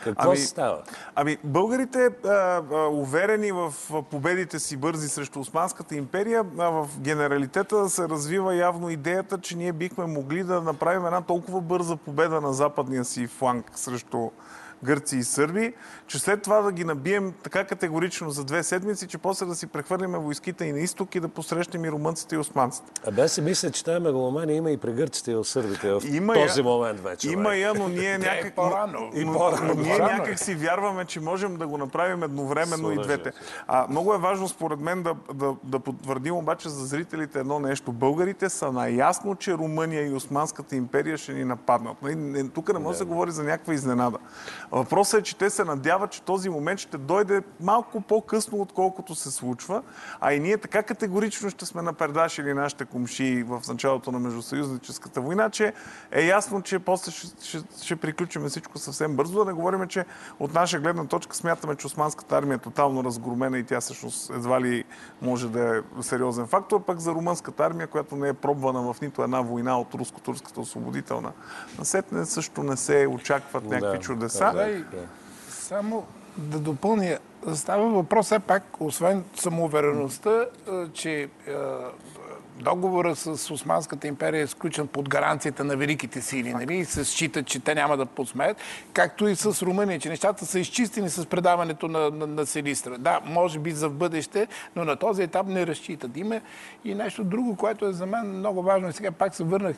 Какво Ами- става? Ами, българите, а, а, уверени в победите си бързи срещу Османската империя, а, в генералитета се развива явно идеята, че ние бихме могли да направим една толкова бърза победа на западния си фланг срещу гърци и сърби, че след това да ги набием така категорично за две седмици, че после да си прехвърлим войските и на изток и да посрещнем и румънците и османците. Абе, аз си мисля, че тази мегаломания има и при гърците и в сърбите в Има този я- момент вече. Има я, но ние някак... е по-рано. И Но- по-рано. но Ние е. някак си вярваме, че можем да го направим едновременно С и двете. А, много е важно, според мен, да, да, да потвърдим обаче за зрителите едно нещо. Българите са наясно, че Румъния и Османската империя ще ни нападнат. Нали, не- Тук не може да се говори за някаква изненада. Въпросът е, че те се надяват, че този момент ще дойде малко по-късно, отколкото се случва. А и ние така категорично ще сме напредашили нашите комши в началото на Междусъюзническата война, че е ясно, че после ще, ще, ще приключим всичко съвсем бързо. Да не говорим, че от наша гледна точка смятаме, че Османската армия е тотално разгромена и тя всъщност едва ли може да е сериозен фактор. Пък за румънската армия, която не е пробвана в нито една война от руско-турската освободителна насетне, също не се очакват някакви Да, чудеса. Да, само да допълня. Става въпрос все пак, освен самоувереността, че договора с Османската империя е сключен под гаранцията на великите сили, нали? И се счита, че те няма да посмеят, както и с Румъния, че нещата са изчистени с предаването на, на, на Силистра. Да, може би за в бъдеще, но на този етап не разчитат. Има и нещо друго, което е за мен много важно. И сега пак се върнах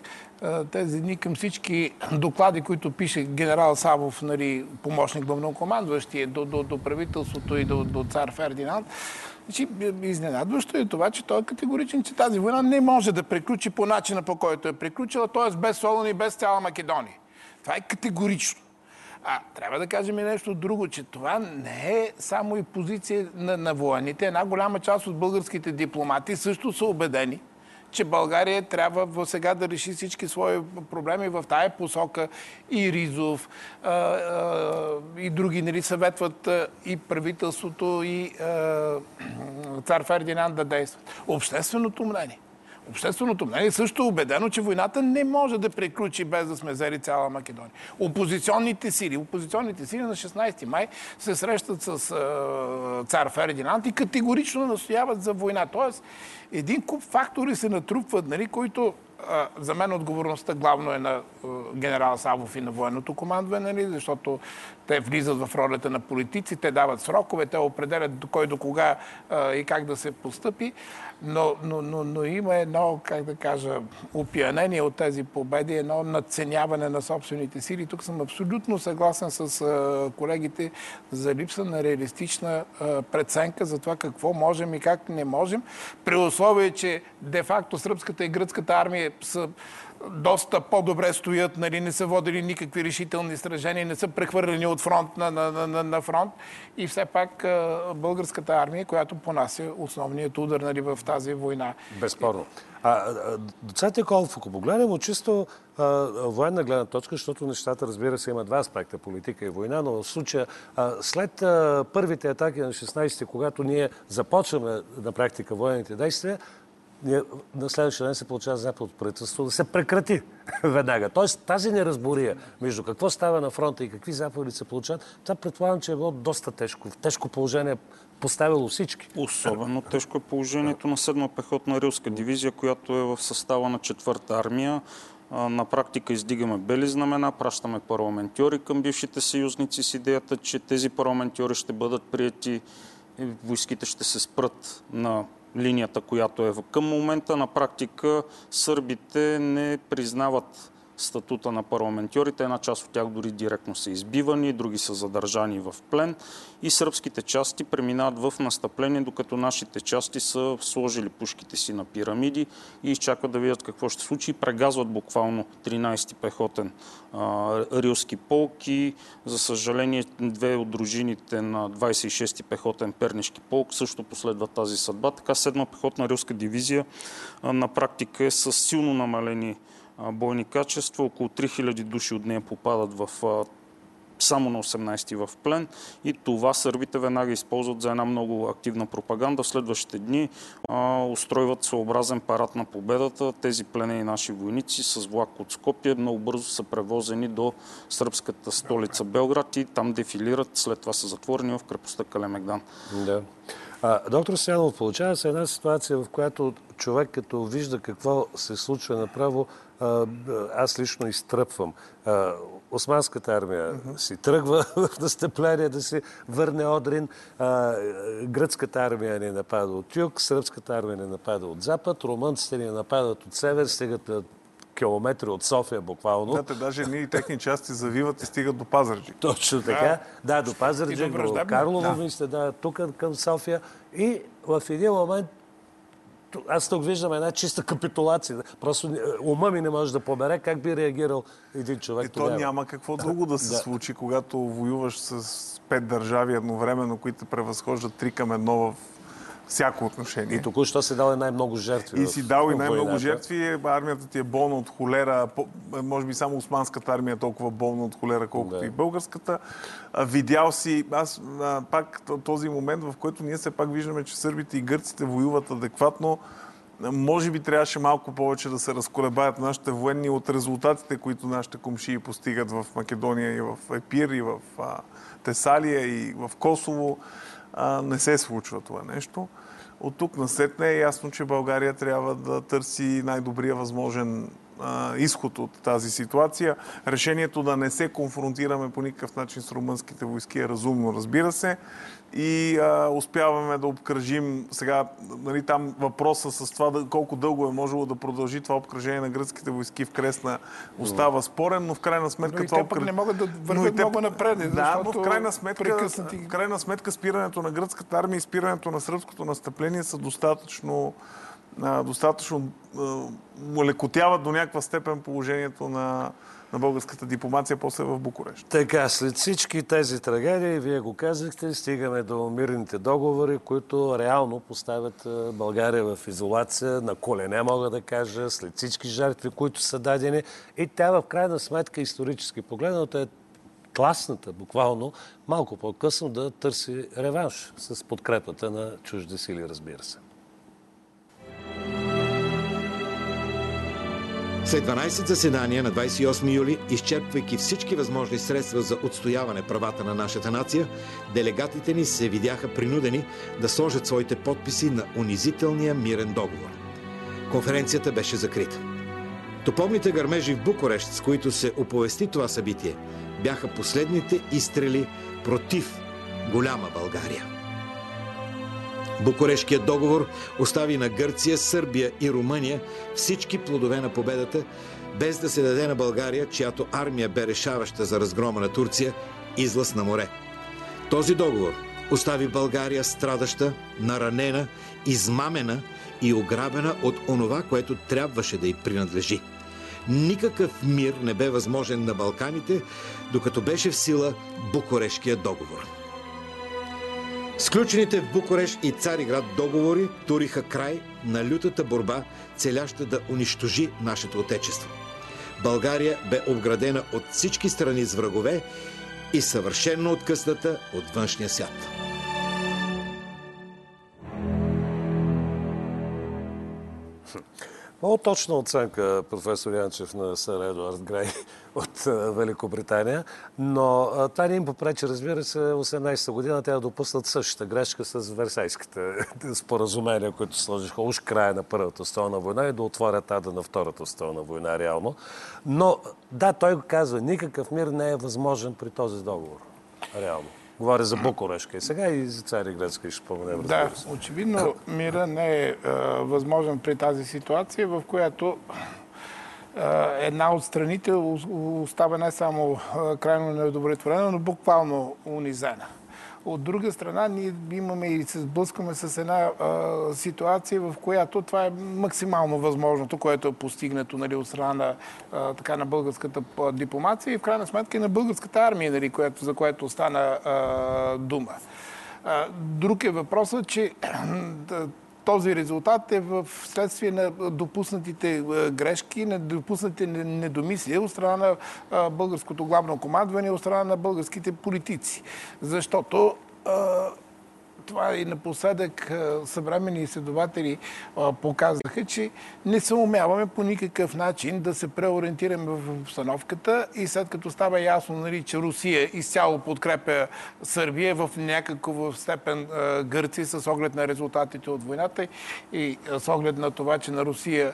тези дни към всички доклади, които пише генерал Савов, нали, помощник главнокомандващия, до, до, до правителството и до, до цар Фердинанд. Значи, изненадващо е това, че той е категоричен, че тази война не може да приключи по начина, по който е приключила, т.е. без Солон и без цяла Македония. Това е категорично. А трябва да кажем и нещо друго, че това не е само и позиция на, на военните. Една голяма част от българските дипломати също са убедени, че България трябва сега да реши всички свои проблеми в тая посока. И Ризов, и други нали, съветват и правителството, и цар Фердинанд да действат. Общественото мнение. Общественото мнение също е убедено, че войната не може да приключи без да сме взели цяла Македония. Опозиционните сили, опозиционните сили на 16 май се срещат с е, цар Фердинанд и категорично настояват за война. Тоест, един куп фактори се натрупват, нали, които за мен отговорността главно е на генерал Савов и на военното командване, нали, защото те влизат в ролята на политици, те дават срокове, те определят до кой до кога и как да се постъпи. Но, но, но, но има едно, как да кажа, опиянение от тези победи, едно надценяване на собствените сили. Тук съм абсолютно съгласен с колегите за липса на реалистична преценка за това какво можем и как не можем, при условие, че де-факто сръбската и гръцката армия са доста по-добре стоят, нали, не са водили никакви решителни сражения, не са прехвърлени от фронт на, на, на, на фронт. И все пак българската армия, която понася основният удар нали, в тази война. Безспорно. А, доцент Николов, ако погледнем от чисто а, военна гледна точка, защото нещата, разбира се, има два аспекта, политика и война, но в случая а, след а, първите атаки на 16-ти, когато ние започваме на практика военните действия, на следващия ден се получава заповед от правителството да се прекрати веднага. Тоест тази неразбория между какво става на фронта и какви заповеди се получават, това предполагам, че е било доста тежко. В тежко положение поставило всички. Особено тежко е положението на 7 пехотна рилска дивизия, която е в състава на 4-та армия. На практика издигаме бели знамена, пращаме парламентьори към бившите съюзници с идеята, че тези парламентьори ще бъдат прияти и войските ще се спрат на линията, която е към момента. На практика сърбите не признават статута на парламентьорите. Една част от тях дори директно са избивани, други са задържани в плен и сръбските части преминават в настъпление, докато нашите части са сложили пушките си на пирамиди и изчакват да видят какво ще случи прегазват буквално 13-ти пехотен а, рилски полк и за съжаление две от дружините на 26-ти пехотен пернишки полк също последват тази съдба. Така 7-та пехотна рилска дивизия а, на практика е с силно намалени бойни качества. Около 3000 души от нея попадат в само на 18-ти в плен и това сърбите веднага използват за една много активна пропаганда. В следващите дни а, устройват съобразен парад на победата. Тези пленени наши войници с влак от Скопия много бързо са превозени до сръбската столица Белград и там дефилират. След това са затворени в крепостта Калемегдан. Да. А, доктор Стоянов, получава се една ситуация, в която човек като вижда какво се случва направо, а, аз лично изтръпвам. А, Османската армия uh-huh. си тръгва в настъпление да си върне Одрин. А, гръцката армия ни напада от юг, сръбската армия ни напада от запад, румънците ни нападат от север, стигат километри от София буквално. Да, те даже ние и техни части завиват и стигат до Пазарджик. Точно така. Да, да до Пазарджик, до, до Карлово, да. мисля, да, тук към София. И в един момент аз тук виждам една чиста капитулация. Просто е, ума ми не може да побере как би реагирал един човек И то няма какво друго да се да. случи, когато воюваш с пет държави едновременно, които превъзхождат три към едно в всяко отношение. И току-що си дал най-много жертви. И си дал и най-много жертви. Армията ти е болна от холера. Може би само османската армия е толкова болна от холера, колкото да. и българската. Видял си, аз пак този момент, в който ние все пак виждаме, че сърбите и гърците воюват адекватно, може би трябваше малко повече да се разколебаят нашите военни от резултатите, които нашите комшии постигат в Македония и в Епир, и в Тесалия, и в Косово а, не се случва това нещо. От тук на сетне е ясно, че България трябва да търси най-добрия възможен а, изход от тази ситуация. Решението да не се конфронтираме по никакъв начин с румънските войски е разумно, разбира се и а, успяваме да обкръжим сега, нали, там въпроса с това да, колко дълго е можело да продължи това обкръжение на гръцките войски в Кресна остава спорен, но в крайна сметка но това... обкръж... не могат да вървят те... много напред, Да, но в крайна, сметка, прекъснати... в крайна сметка спирането на гръцката армия и спирането на сръбското настъпление са достатъчно достатъчно молекотяват до някаква степен положението на, на българската дипломация после в Букурещ. Така, след всички тези трагедии, вие го казахте, стигаме до мирните договори, които реално поставят България в изолация, на колене мога да кажа, след всички жертви, които са дадени. И тя в крайна сметка, исторически погледнато, е класната, буквално, малко по-късно да търси реванш с подкрепата на чужди сили, разбира се. След 12 заседания на 28 юли, изчерпвайки всички възможни средства за отстояване правата на нашата нация, делегатите ни се видяха принудени да сложат своите подписи на унизителния мирен договор. Конференцията беше закрита. Топовните гърмежи в Букурещ, с които се оповести това събитие, бяха последните изстрели против голяма България. Букурешкият договор остави на Гърция, Сърбия и Румъния всички плодове на победата, без да се даде на България, чиято армия бе решаваща за разгрома на Турция, излъз на море. Този договор остави България страдаща, наранена, измамена и ограбена от онова, което трябваше да й принадлежи. Никакъв мир не бе възможен на Балканите, докато беше в сила Букурешкия договор. Сключените в Букуреш и Цариград договори туриха край на лютата борба, целяща да унищожи нашето отечество. България бе обградена от всички страни с врагове и съвършенно откъсната от външния свят. Много точна оценка, професор Янчев, на сър Едуард Грей от Великобритания, но това не им попречи, разбира се, 18-та година тя допуснат същата грешка с Версайските споразумения, които сложиха уж края на Първата столна война и да отворят ада на Втората столна война реално. Но да, той го казва, никакъв мир не е възможен при този договор. Реално. Говоря за Букурешка и сега и за Цари Грецка ще споменем. Да, очевидно мира не е а, възможен при тази ситуация, в която една от страните остава не само крайно неудовлетворена, но буквално унизена. От друга страна, ние имаме и се сблъскаме с една а, ситуация, в която това е максимално възможното, което е постигнато нали, от страна на, а, така, на българската дипломация и в крайна сметка и на българската армия, нали, което, за което стана а, дума. Друг е въпросът, че този резултат е в следствие на допуснатите грешки, на допуснатите недомислия от страна на българското главно командване, от страна на българските политици. Защото това и напоследък съвремени изследователи показаха, че не се умяваме по никакъв начин да се преориентираме в обстановката и след като става ясно, нали, че Русия изцяло подкрепя Сърбия в някаква степен Гърция с оглед на резултатите от войната и с оглед на това, че на Русия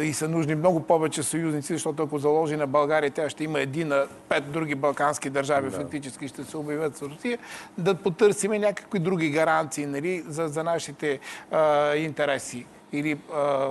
и са нужни много повече съюзници, защото ако заложи на България, тя ще има един на пет други балкански държави, да. фактически ще се обявят с Русия, да потърсиме някакви други гаранции нали, за, за нашите а, интереси или а,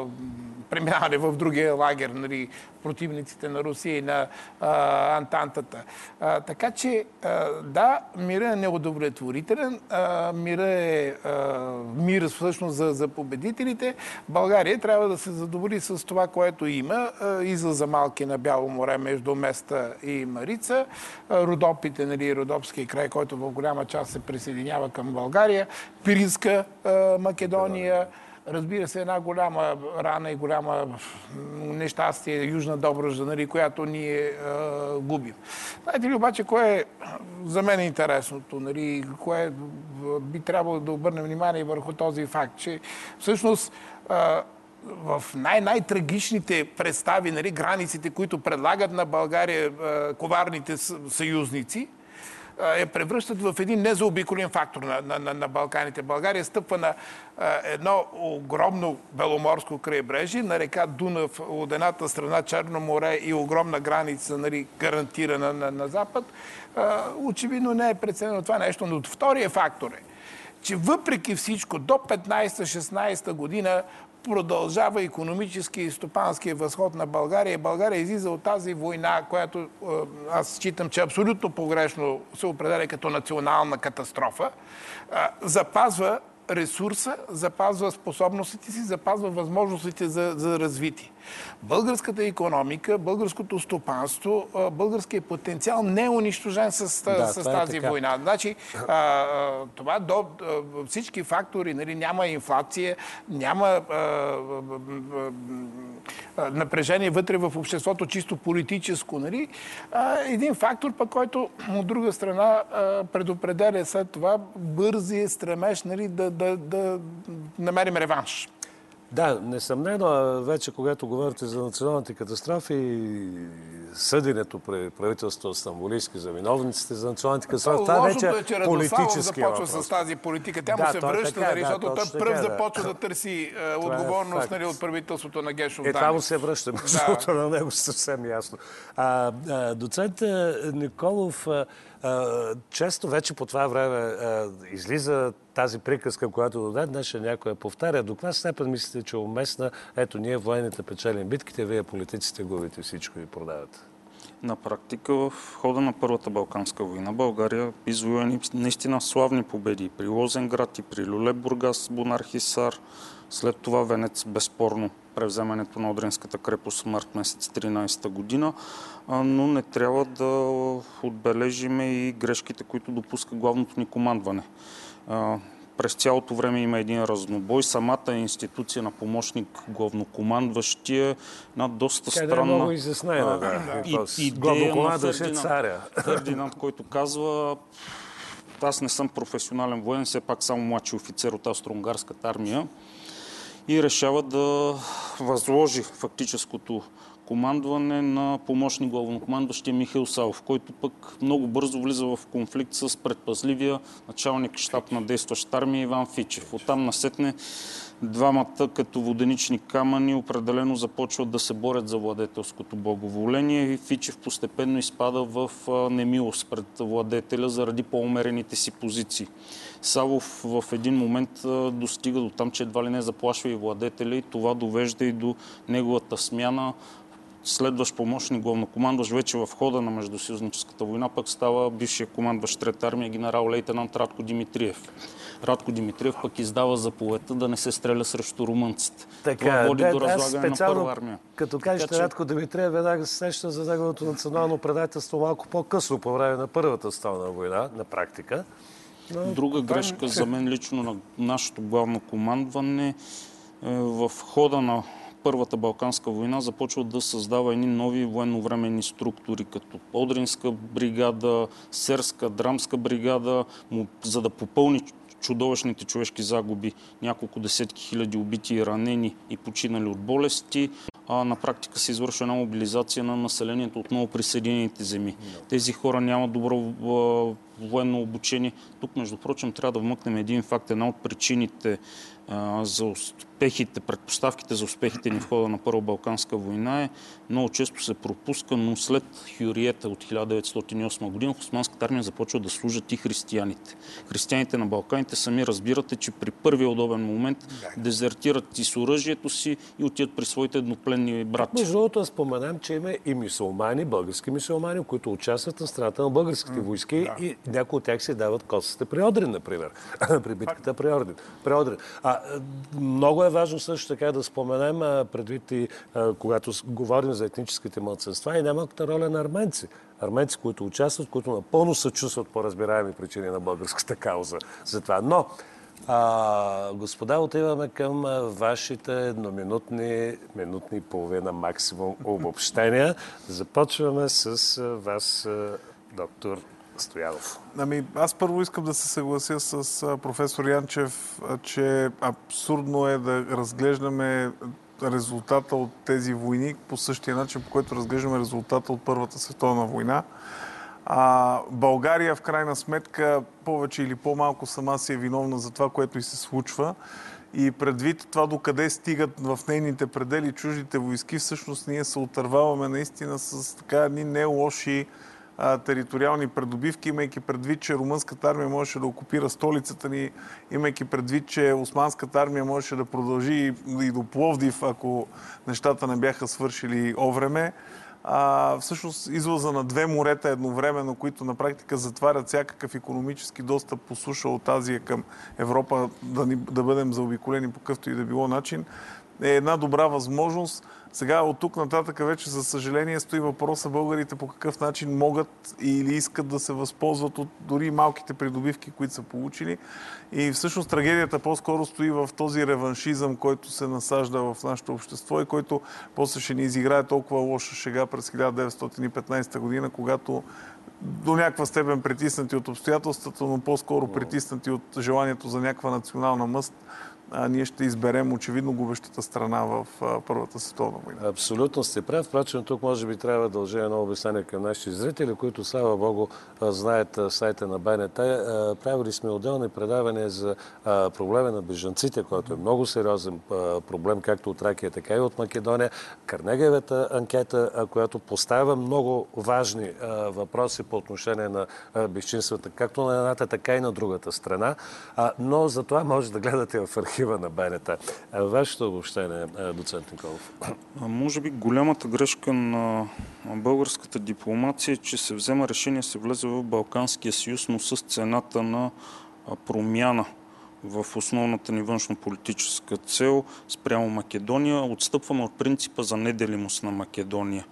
преминаване в другия лагер, нали, противниците на Русия и на а, Антантата. А, така че, а, да, мира е неудовлетворителен, а, мира е а, мир всъщност за, за победителите. България трябва да се задоволи с това, което има. А, излъза малки на Бяло море между Места и Марица. А, Родопите, нали, Родопския край, който в голяма част се присъединява към България. Пиринска а, Македония. Разбира се, една голяма рана и голяма нещастие, Южна Добръжда, нали, която ние е, губим. Знаете ли обаче, кое е за мен е интересното, нали, кое би трябвало да обърнем внимание върху този факт, че всъщност е, в най-най-трагичните представи, нали, границите, които предлагат на България е, коварните съюзници, я превръщат в един незаобиколен фактор на, на, на, на Балканите. България стъпва на едно огромно беломорско крайбрежие, на река Дунав от едната страна Черно море и огромна граница нали, гарантирана на, на запад. Очевидно не е преценено това нещо, но втория фактор е, че въпреки всичко до 15-16 година продължава економически и стопанския възход на България. България излиза от тази война, която е, аз считам, че абсолютно погрешно се определя като национална катастрофа. Запазва ресурса, запазва способностите си, запазва възможностите за, за развитие. Българската економика, българското стопанство, българският потенциал не е унищожен с, да, с е тази е война. Значи, а, това до всички фактори, нали, няма инфлация, няма а, а, напрежение вътре в обществото, чисто политическо. Нали? Един фактор, пък, който от друга страна предопределя след това бързи стремеж нали, да, да, да намерим реванш. Да, несъмнено, вече когато говорите за националните катастрофи и съденето при правителството Стамбулийски за виновниците за националните катастрофи, това вече е, че политически започва въпрос. с тази политика. Тя да, му се връща, така, нали, да, защото той пръв да. започва да търси е, отговорност е нали, от правителството на Гешов. Е, това му се връща, защото на него съвсем ясно. А, а, доцент Николов, а, често вече по това време излиза тази приказка, която до ден ще някой повтаря. До каква степен мислите, че е уместна? Ето, ние военните печелим битките, вие политиците губите всичко и продавате. На практика в хода на Първата Балканска война България извоюва наистина славни победи при Лозенград и при Люле Бургас, Бонархисар, след това Венец безспорно превземането на Одринската крепост март месец 13 година, но не трябва да отбележиме и грешките, които допуска главното ни командване. През цялото време има един разнобой. Самата институция на помощник главнокомандващия на доста Тя странна... Е много изяснена, да. И, идея на Фердинанд, Фердинанд, който казва аз не съм професионален воен, все пак само младши офицер от Австро-Унгарската армия и решава да възложи фактическото командване на помощник главнокомандващия Михаил Савов, който пък много бързо влиза в конфликт с предпазливия началник щаб на действаща армия Иван Фичев. Оттам насетне двамата като воденични камъни определено започват да се борят за владетелското благоволение и Фичев постепенно изпада в немилост пред владетеля заради по-умерените си позиции. Савов в един момент достига до там, че едва ли не заплашва и владетеля и това довежда и до неговата смяна следващ помощник главнокомандващ вече в хода на Междусъюзническата война пък става бившия командващ Трета армия генерал лейтенант Радко Димитриев. Радко Димитриев пък издава заповедта да не се стреля срещу румънците. Така, Това води да, до разлагане на първа армия. Като така, че... Радко Димитриев, веднага се сеща за неговото национално предателство малко по-късно, по време на Първата столна война, на практика. Но... Друга грешка за мен лично на нашето главно командване е в хода на Първата Балканска война започва да създава едни нови военновременни структури, като Одринска бригада, Серска, Драмска бригада, за да попълни чудовищните човешки загуби, няколко десетки хиляди убити и ранени и починали от болести. А на практика се извършва една мобилизация на населението от много присъединените земи. Тези хора нямат добро военно обучение. Тук, между прочим, трябва да вмъкнем един факт. Една от причините за успехите, предпоставките за успехите ни в хода на Първа Балканска война е много често се пропуска, но след Хюриета от 1908 година в Османската армия започват да служат и християните. Християните на Балканите сами разбирате, че при първия удобен момент дезертират и с оръжието си и отиват при своите еднопленни брати. Между другото, споменам, че има и мисулмани, български мисулмани, които участват на страната на българските войски да. и някои от тях се дават косите при Одрин, например. при битката при Одрин. При Одрин. А, много е важно също така да споменем, предвид и когато говорим за етническите младсенства и немалката роля на арменци. Арменци, които участват, които напълно съчувстват по разбираеми причини на българската кауза за това. Но, а, господа, отиваме към вашите едноминутни, минутни и половина максимум обобщения. Започваме с вас, доктор Стоянов. Ами, аз първо искам да се съглася с професор Янчев, че абсурдно е да разглеждаме резултата от тези войни по същия начин, по който разглеждаме резултата от Първата световна война. А, България в крайна сметка повече или по-малко сама си е виновна за това, което и се случва. И предвид това докъде стигат в нейните предели чуждите войски, всъщност ние се отърваваме наистина с така едни не лоши териториални придобивки, имайки предвид, че румънската армия можеше да окупира столицата ни, имайки предвид, че османската армия можеше да продължи и до Пловдив, ако нещата не бяха свършили овреме. а, всъщност излаза на две морета едновременно, които на практика затварят всякакъв економически достъп по суша от Азия към Европа, да, ни, да бъдем заобиколени по къвто и да било начин, е една добра възможност сега от тук нататък вече, за съжаление, стои въпроса българите по какъв начин могат или искат да се възползват от дори малките придобивки, които са получили. И всъщност трагедията по-скоро стои в този реваншизъм, който се насажда в нашето общество и който после ще ни изиграе толкова лоша шега през 1915 година, когато до някаква степен притиснати от обстоятелствата, но по-скоро притиснати от желанието за някаква национална мъст, а, ние ще изберем очевидно губещата страна в Първата световна война. Абсолютно сте прав. Впрочем, тук може би трябва да дължа едно обяснение към нашите зрители, които, слава Богу, знаят сайта на БНТ. Правили сме отделни предавания за проблема на бежанците, който е много сериозен проблем, както от Ракия, така и от Македония. Карнегевата анкета, която поставя много важни въпроси по отношение на безчинствата, както на едната, така и на другата страна. Но за това може да гледате в архив архива на БНТ. Вашето обобщение, доцент Николов? Може би голямата грешка на българската дипломация е, че се взема решение се влезе в Балканския съюз, но с цената на промяна в основната ни външно-политическа цел спрямо Македония. Отстъпваме от принципа за неделимост на Македония.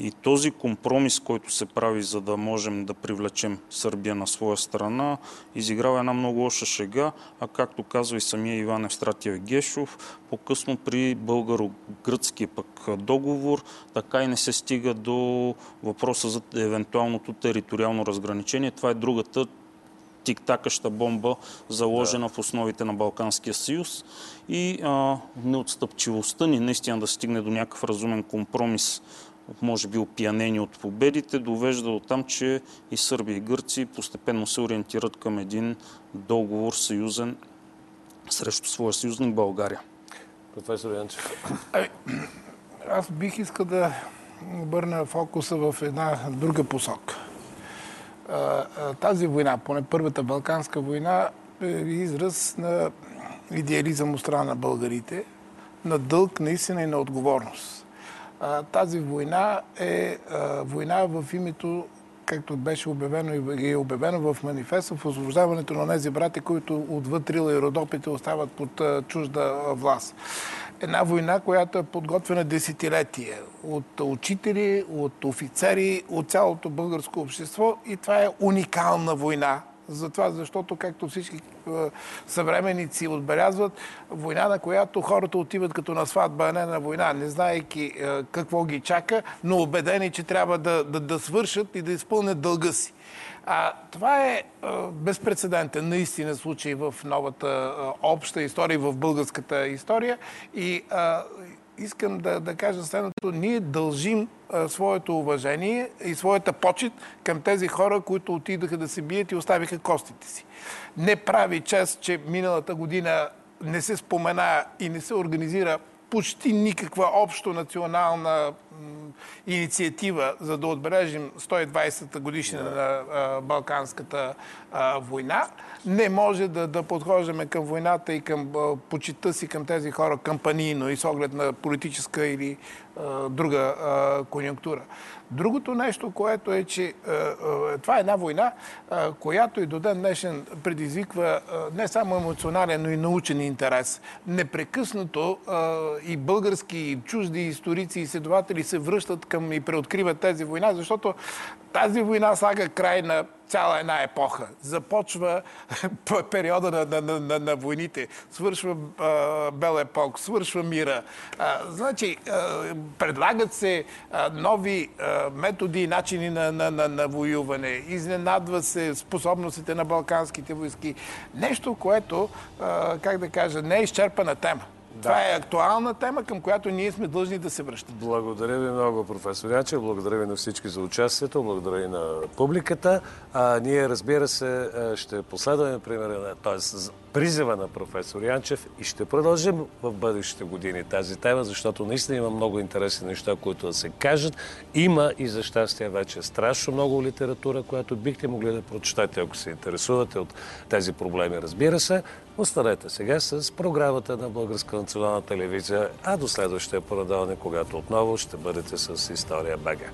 И този компромис, който се прави, за да можем да привлечем Сърбия на своя страна, изиграва една много лоша шега, а както казва и самия Иван Евстратиев Гешов, по-късно при българо-гръцкия пък договор, така и не се стига до въпроса за евентуалното териториално разграничение. Това е другата тиктакаща бомба, заложена да. в основите на Балканския съюз и а, неотстъпчивостта ни наистина да стигне до някакъв разумен компромис може би опиянени от победите, довежда до там, че и Сърбия и Гърци постепенно се ориентират към един договор съюзен срещу своя съюзник България. Професор Янчев. Ами, аз бих искал да обърна фокуса в една друга посока. Тази война, поне първата Балканска война, е израз на идеализъм от страна на българите, на дълг наистина и на отговорност тази война е война в името както беше обявено и е обявено в манифеста, в освобождаването на тези брати, които отвъд Рила и Родопите остават под чужда власт. Една война, която е подготвена десетилетие от учители, от офицери, от цялото българско общество и това е уникална война, затова, защото, както всички е, съвременници отбелязват, война, на която хората отиват като на сватба, а не на война, не знаеки е, какво ги чака, но убедени, че трябва да, да, да свършат и да изпълнят дълга си. А, това е а, е, безпредседентен наистина случай в новата а, обща история, в българската история. И а, искам да, да кажа следното. Ние дължим своето уважение и своята почет към тези хора, които отидаха да се бият и оставиха костите си. Не прави чест, че миналата година не се спомена и не се организира почти никаква общо национална инициатива, за да отбележим 120-та годишнина на Балканската война. Не може да, да подхождаме към войната и към почита си към тези хора кампанийно и с оглед на политическа или друга конъюнктура. Другото нещо, което е, че това е една война, която и до ден днешен предизвиква не само емоционален, но и научен интерес. Непрекъснато и български, и чужди историци и изследователи се връщат към и преоткриват тези война, защото тази война слага край на цяла една епоха. Започва периода на, на, на, на войните, свършва а, Бел епок, свършва мира. А, значи, а, предлагат се а, нови а, методи и начини на, на, на, на воюване. Изненадва се способностите на балканските войски. Нещо, което, а, как да кажа, не е изчерпана тема. Да. Това е актуална тема, към която ние сме длъжни да се връщаме. Благодаря ви много, професор Ячев. Благодаря ви на всички за участието. Благодаря и на публиката. А, ние, разбира се, ще последваме примера, т.е. призива на професор Янчев и ще продължим в бъдещите години тази тема, защото наистина има много интересни неща, които да се кажат. Има и за щастие вече страшно много литература, която бихте могли да прочетете, ако се интересувате от тези проблеми, разбира се. Останете сега с програмата на Българска национална телевизия, а до следващия понеделник, когато отново ще бъдете с История БГ.